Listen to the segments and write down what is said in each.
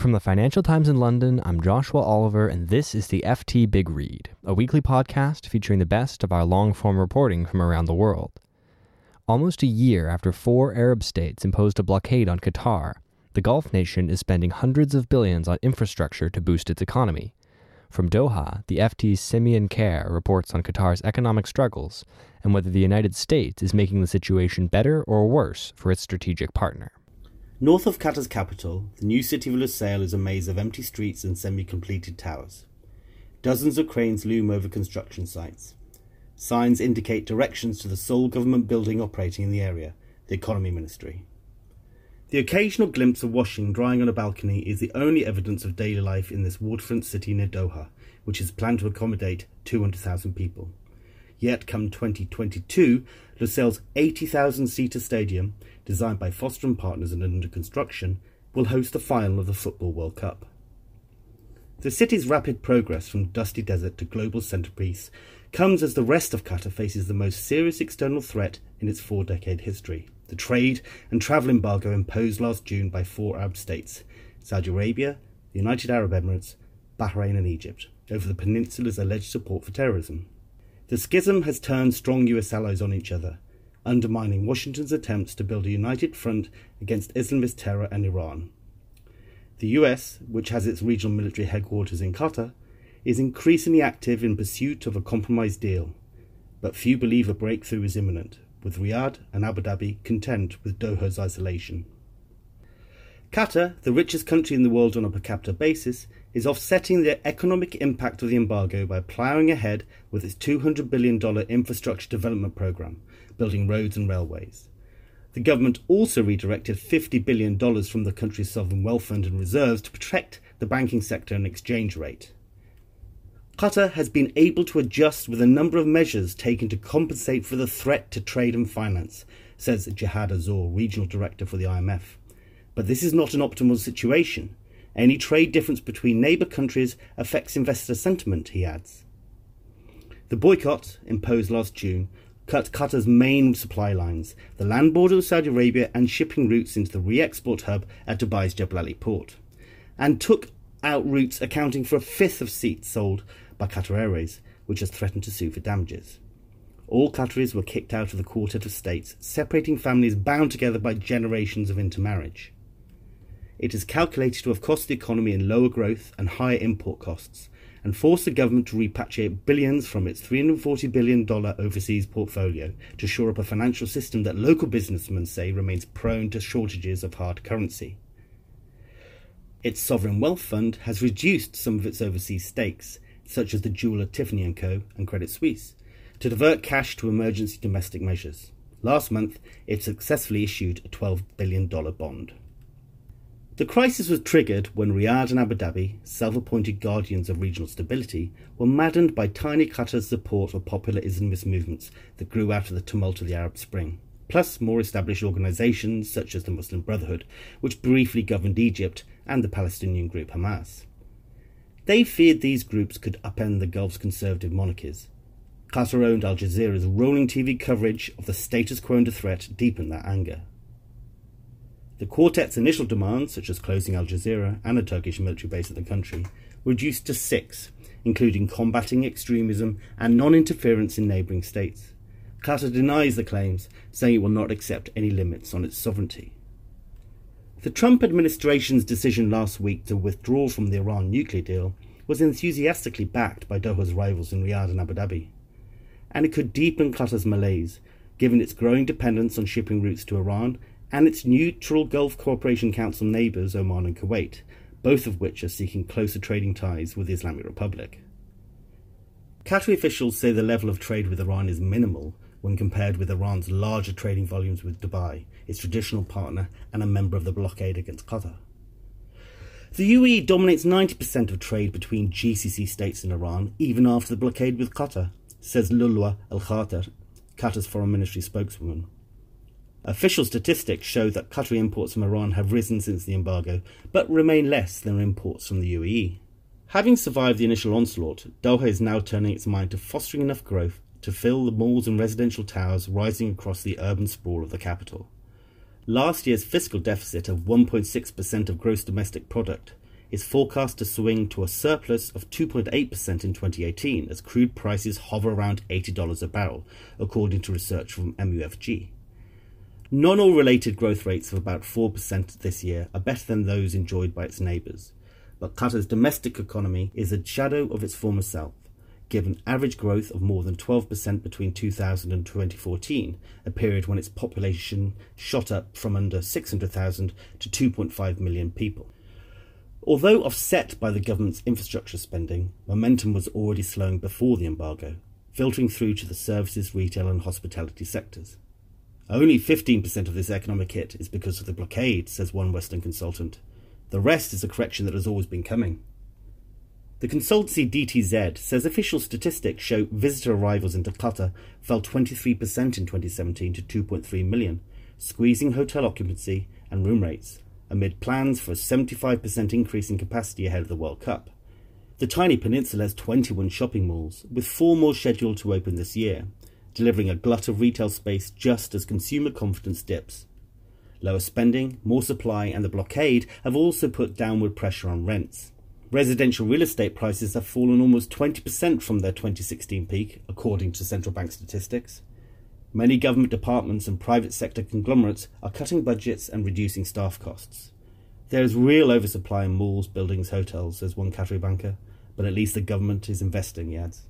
From the Financial Times in London, I'm Joshua Oliver, and this is the FT Big Read, a weekly podcast featuring the best of our long form reporting from around the world. Almost a year after four Arab states imposed a blockade on Qatar, the Gulf nation is spending hundreds of billions on infrastructure to boost its economy. From Doha, the FT's Simeon Kerr reports on Qatar's economic struggles and whether the United States is making the situation better or worse for its strategic partner. North of Qatar's capital, the new city of Lusail is a maze of empty streets and semi completed towers. Dozens of cranes loom over construction sites. Signs indicate directions to the sole government building operating in the area, the Economy Ministry. The occasional glimpse of washing drying on a balcony is the only evidence of daily life in this waterfront city near Doha, which is planned to accommodate 200,000 people. Yet, come 2022, Lusail's 80,000 seater stadium, designed by Foster and Partners and under construction, will host the final of the Football World Cup. The city's rapid progress from dusty desert to global centerpiece comes as the rest of Qatar faces the most serious external threat in its four decade history the trade and travel embargo imposed last June by four Arab states Saudi Arabia, the United Arab Emirates, Bahrain, and Egypt over the peninsula's alleged support for terrorism. The schism has turned strong US allies on each other, undermining Washington's attempts to build a united front against Islamist terror and Iran. The US, which has its regional military headquarters in Qatar, is increasingly active in pursuit of a compromise deal, but few believe a breakthrough is imminent, with Riyadh and Abu Dhabi content with Doha's isolation. Qatar, the richest country in the world on a per capita basis, is offsetting the economic impact of the embargo by ploughing ahead with its $200 billion infrastructure development program, building roads and railways. The government also redirected $50 billion from the country's sovereign wealth fund and reserves to protect the banking sector and exchange rate. Qatar has been able to adjust with a number of measures taken to compensate for the threat to trade and finance, says Jihad Azour, regional director for the IMF. But this is not an optimal situation. Any trade difference between neighbour countries affects investor sentiment, he adds. The boycott, imposed last June, cut Qatar's main supply lines, the land border with Saudi Arabia, and shipping routes into the re export hub at Dubai's Jebel Ali port, and took out routes accounting for a fifth of seats sold by Qatar Airways, which has threatened to sue for damages. All Qataris were kicked out of the quartet of states, separating families bound together by generations of intermarriage. It is calculated to have cost the economy in lower growth and higher import costs, and forced the government to repatriate billions from its $340 billion overseas portfolio to shore up a financial system that local businessmen say remains prone to shortages of hard currency. Its sovereign wealth fund has reduced some of its overseas stakes, such as the jeweler Tiffany & Co. and Credit Suisse, to divert cash to emergency domestic measures. Last month, it successfully issued a $12 billion bond. The crisis was triggered when Riyadh and Abu Dhabi, self appointed guardians of regional stability, were maddened by tiny Qatar's support for popular Islamist movements that grew out of the tumult of the Arab Spring, plus more established organizations such as the Muslim Brotherhood, which briefly governed Egypt, and the Palestinian group Hamas. They feared these groups could upend the Gulf's conservative monarchies. Qatar owned Al Jazeera's rolling TV coverage of the status quo under threat deepened that anger. The quartet's initial demands, such as closing Al Jazeera and a Turkish military base in the country, were reduced to six, including combating extremism and non interference in neighbouring states. Qatar denies the claims, saying it will not accept any limits on its sovereignty. The Trump administration's decision last week to withdraw from the Iran nuclear deal was enthusiastically backed by Doha's rivals in Riyadh and Abu Dhabi. And it could deepen Qatar's malaise, given its growing dependence on shipping routes to Iran and its neutral Gulf Cooperation Council neighbours Oman and Kuwait, both of which are seeking closer trading ties with the Islamic Republic. Qatari officials say the level of trade with Iran is minimal, when compared with Iran's larger trading volumes with Dubai, its traditional partner and a member of the blockade against Qatar. The UAE dominates 90% of trade between GCC states and Iran, even after the blockade with Qatar, says Lulwa Al Khater, Qatar's foreign ministry spokeswoman. Official statistics show that Qatari imports from Iran have risen since the embargo, but remain less than imports from the UAE. Having survived the initial onslaught, Doha is now turning its mind to fostering enough growth to fill the malls and residential towers rising across the urban sprawl of the capital. Last year's fiscal deficit of 1.6% of gross domestic product is forecast to swing to a surplus of 2.8% in 2018 as crude prices hover around $80 a barrel, according to research from MUFG. Non oil related growth rates of about 4% this year are better than those enjoyed by its neighbours, but Qatar's domestic economy is a shadow of its former self given average growth of more than 12% between 2000 and 2014, a period when its population shot up from under 600,000 to 2.5 million people. Although offset by the government's infrastructure spending, momentum was already slowing before the embargo, filtering through to the services, retail, and hospitality sectors. Only 15% of this economic hit is because of the blockade, says one Western consultant. The rest is a correction that has always been coming. The consultancy DTZ says official statistics show visitor arrivals into Qatar fell 23% in 2017 to 2.3 million, squeezing hotel occupancy and room rates amid plans for a 75% increase in capacity ahead of the World Cup. The tiny peninsula has 21 shopping malls, with four more scheduled to open this year, delivering a glut of retail space just as consumer confidence dips. Lower spending, more supply, and the blockade have also put downward pressure on rents. Residential real estate prices have fallen almost 20% from their 2016 peak, according to central bank statistics. Many government departments and private sector conglomerates are cutting budgets and reducing staff costs. There is real oversupply in malls, buildings, hotels, says one Qatari banker, but at least the government is investing, he adds.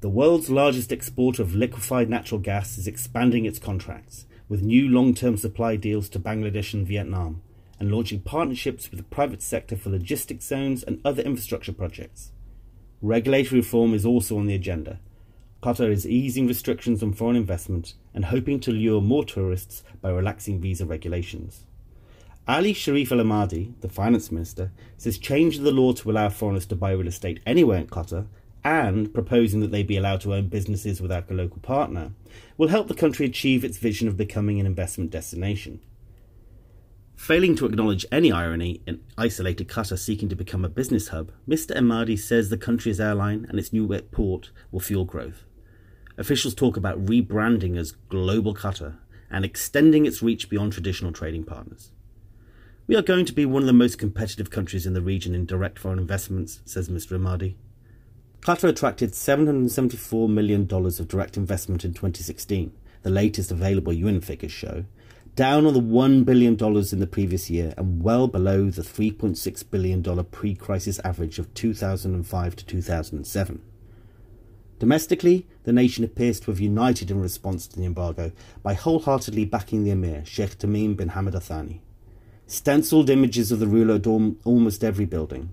The world's largest exporter of liquefied natural gas is expanding its contracts, with new long term supply deals to Bangladesh and Vietnam, and launching partnerships with the private sector for logistics zones and other infrastructure projects. Regulatory reform is also on the agenda. Qatar is easing restrictions on foreign investment and hoping to lure more tourists by relaxing visa regulations. Ali Sharif Al Ahmadi, the finance minister, says change the law to allow foreigners to buy real estate anywhere in Qatar and proposing that they be allowed to own businesses without a local partner will help the country achieve its vision of becoming an investment destination. Failing to acknowledge any irony in isolated Qatar seeking to become a business hub, Mr. Ahmadi says the country's airline and its new port will fuel growth. Officials talk about rebranding as Global Qatar and extending its reach beyond traditional trading partners. We are going to be one of the most competitive countries in the region in direct foreign investments, says Mr. Ahmadi. Qatar attracted $774 million of direct investment in 2016, the latest available UN figures show, down on the $1 billion in the previous year and well below the $3.6 billion pre crisis average of 2005 to 2007. Domestically, the nation appears to have united in response to the embargo by wholeheartedly backing the emir, Sheikh Tamim bin Hamad Al Thani. Stenciled images of the ruler adorn almost every building.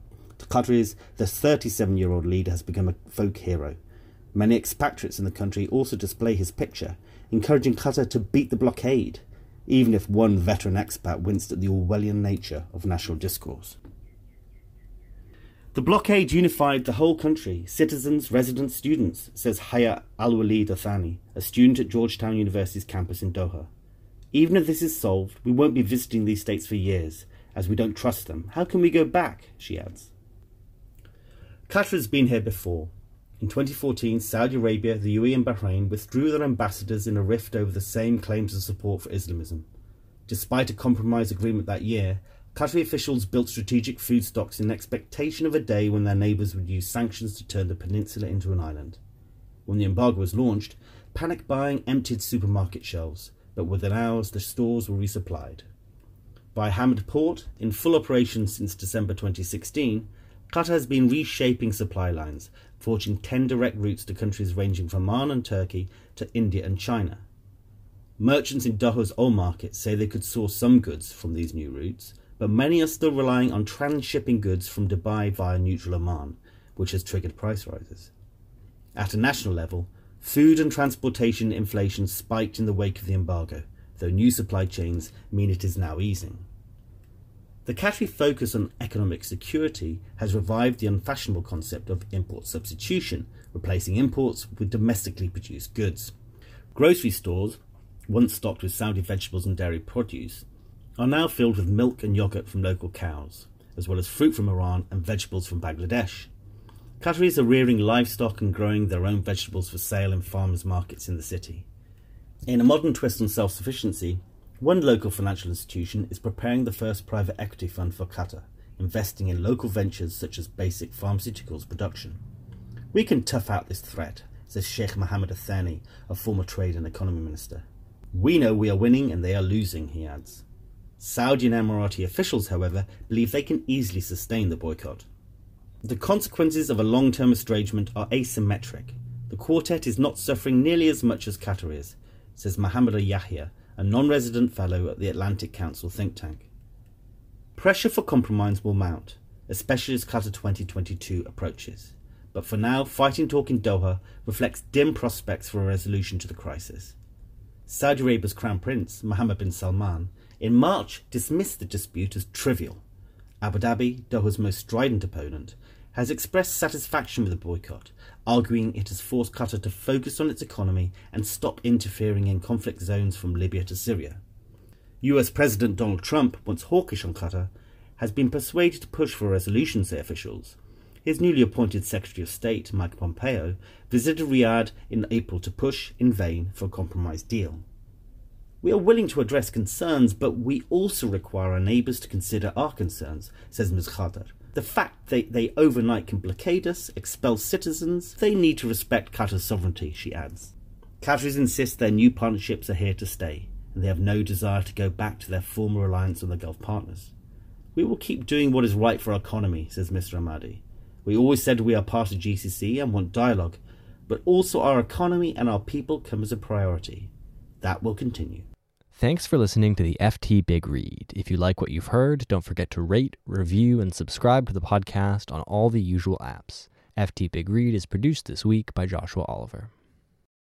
To the 37 year old leader has become a folk hero. Many expatriates in the country also display his picture, encouraging Qatar to beat the blockade even if one veteran expat winced at the Orwellian nature of national discourse. The blockade unified the whole country, citizens, residents, students, says Haya Al Walid Al Thani, a student at Georgetown University's campus in Doha. Even if this is solved, we won't be visiting these states for years, as we don't trust them. How can we go back? she adds. Qatar has been here before, in 2014, Saudi Arabia, the UAE, and Bahrain withdrew their ambassadors in a rift over the same claims of support for Islamism. Despite a compromise agreement that year, Qatari officials built strategic food stocks in expectation of a day when their neighbours would use sanctions to turn the peninsula into an island. When the embargo was launched, panic buying emptied supermarket shelves, but within hours the stores were resupplied. By Hamad Port, in full operation since December 2016, Qatar has been reshaping supply lines, forging 10 direct routes to countries ranging from Oman and Turkey to India and China. Merchants in Doha's oil market say they could source some goods from these new routes, but many are still relying on transshipping goods from Dubai via neutral Oman, which has triggered price rises. At a national level, Food and transportation inflation spiked in the wake of the embargo, though new supply chains mean it is now easing. The Qatari focus on economic security has revived the unfashionable concept of import substitution, replacing imports with domestically produced goods. Grocery stores, once stocked with Saudi vegetables and dairy produce, are now filled with milk and yogurt from local cows, as well as fruit from Iran and vegetables from Bangladesh. Qataris are rearing livestock and growing their own vegetables for sale in farmers' markets in the city. In a modern twist on self sufficiency, one local financial institution is preparing the first private equity fund for Qatar, investing in local ventures such as basic pharmaceuticals production. We can tough out this threat, says Sheikh Mohammed Al Thani, a former trade and economy minister. We know we are winning and they are losing, he adds. Saudi and Emirati officials, however, believe they can easily sustain the boycott. The consequences of a long term estrangement are asymmetric. The quartet is not suffering nearly as much as Qatar is, says Mohammed Yahya, a non resident fellow at the Atlantic Council think tank. Pressure for compromise will mount, especially as Qatar 2022 approaches. But for now, fighting talk in Doha reflects dim prospects for a resolution to the crisis. Saudi Arabia's Crown Prince, Mohammed bin Salman, in March dismissed the dispute as trivial. Abu Dhabi, Doha's most strident opponent, has expressed satisfaction with the boycott, arguing it has forced Qatar to focus on its economy and stop interfering in conflict zones from Libya to Syria. US President Donald Trump, once hawkish on Qatar, has been persuaded to push for a resolution, say officials. His newly appointed Secretary of State, Mike Pompeo, visited Riyadh in April to push, in vain, for a compromise deal. We are willing to address concerns, but we also require our neighbours to consider our concerns, says Ms. Khater. The fact they, they overnight can blockade us, expel citizens, they need to respect Qatar's sovereignty, she adds. Qataris insist their new partnerships are here to stay, and they have no desire to go back to their former reliance on the Gulf partners. We will keep doing what is right for our economy, says Mr. Ahmadi. We always said we are part of GCC and want dialogue, but also our economy and our people come as a priority. That will continue. Thanks for listening to the FT Big Read. If you like what you've heard, don't forget to rate, review, and subscribe to the podcast on all the usual apps. FT Big Read is produced this week by Joshua Oliver.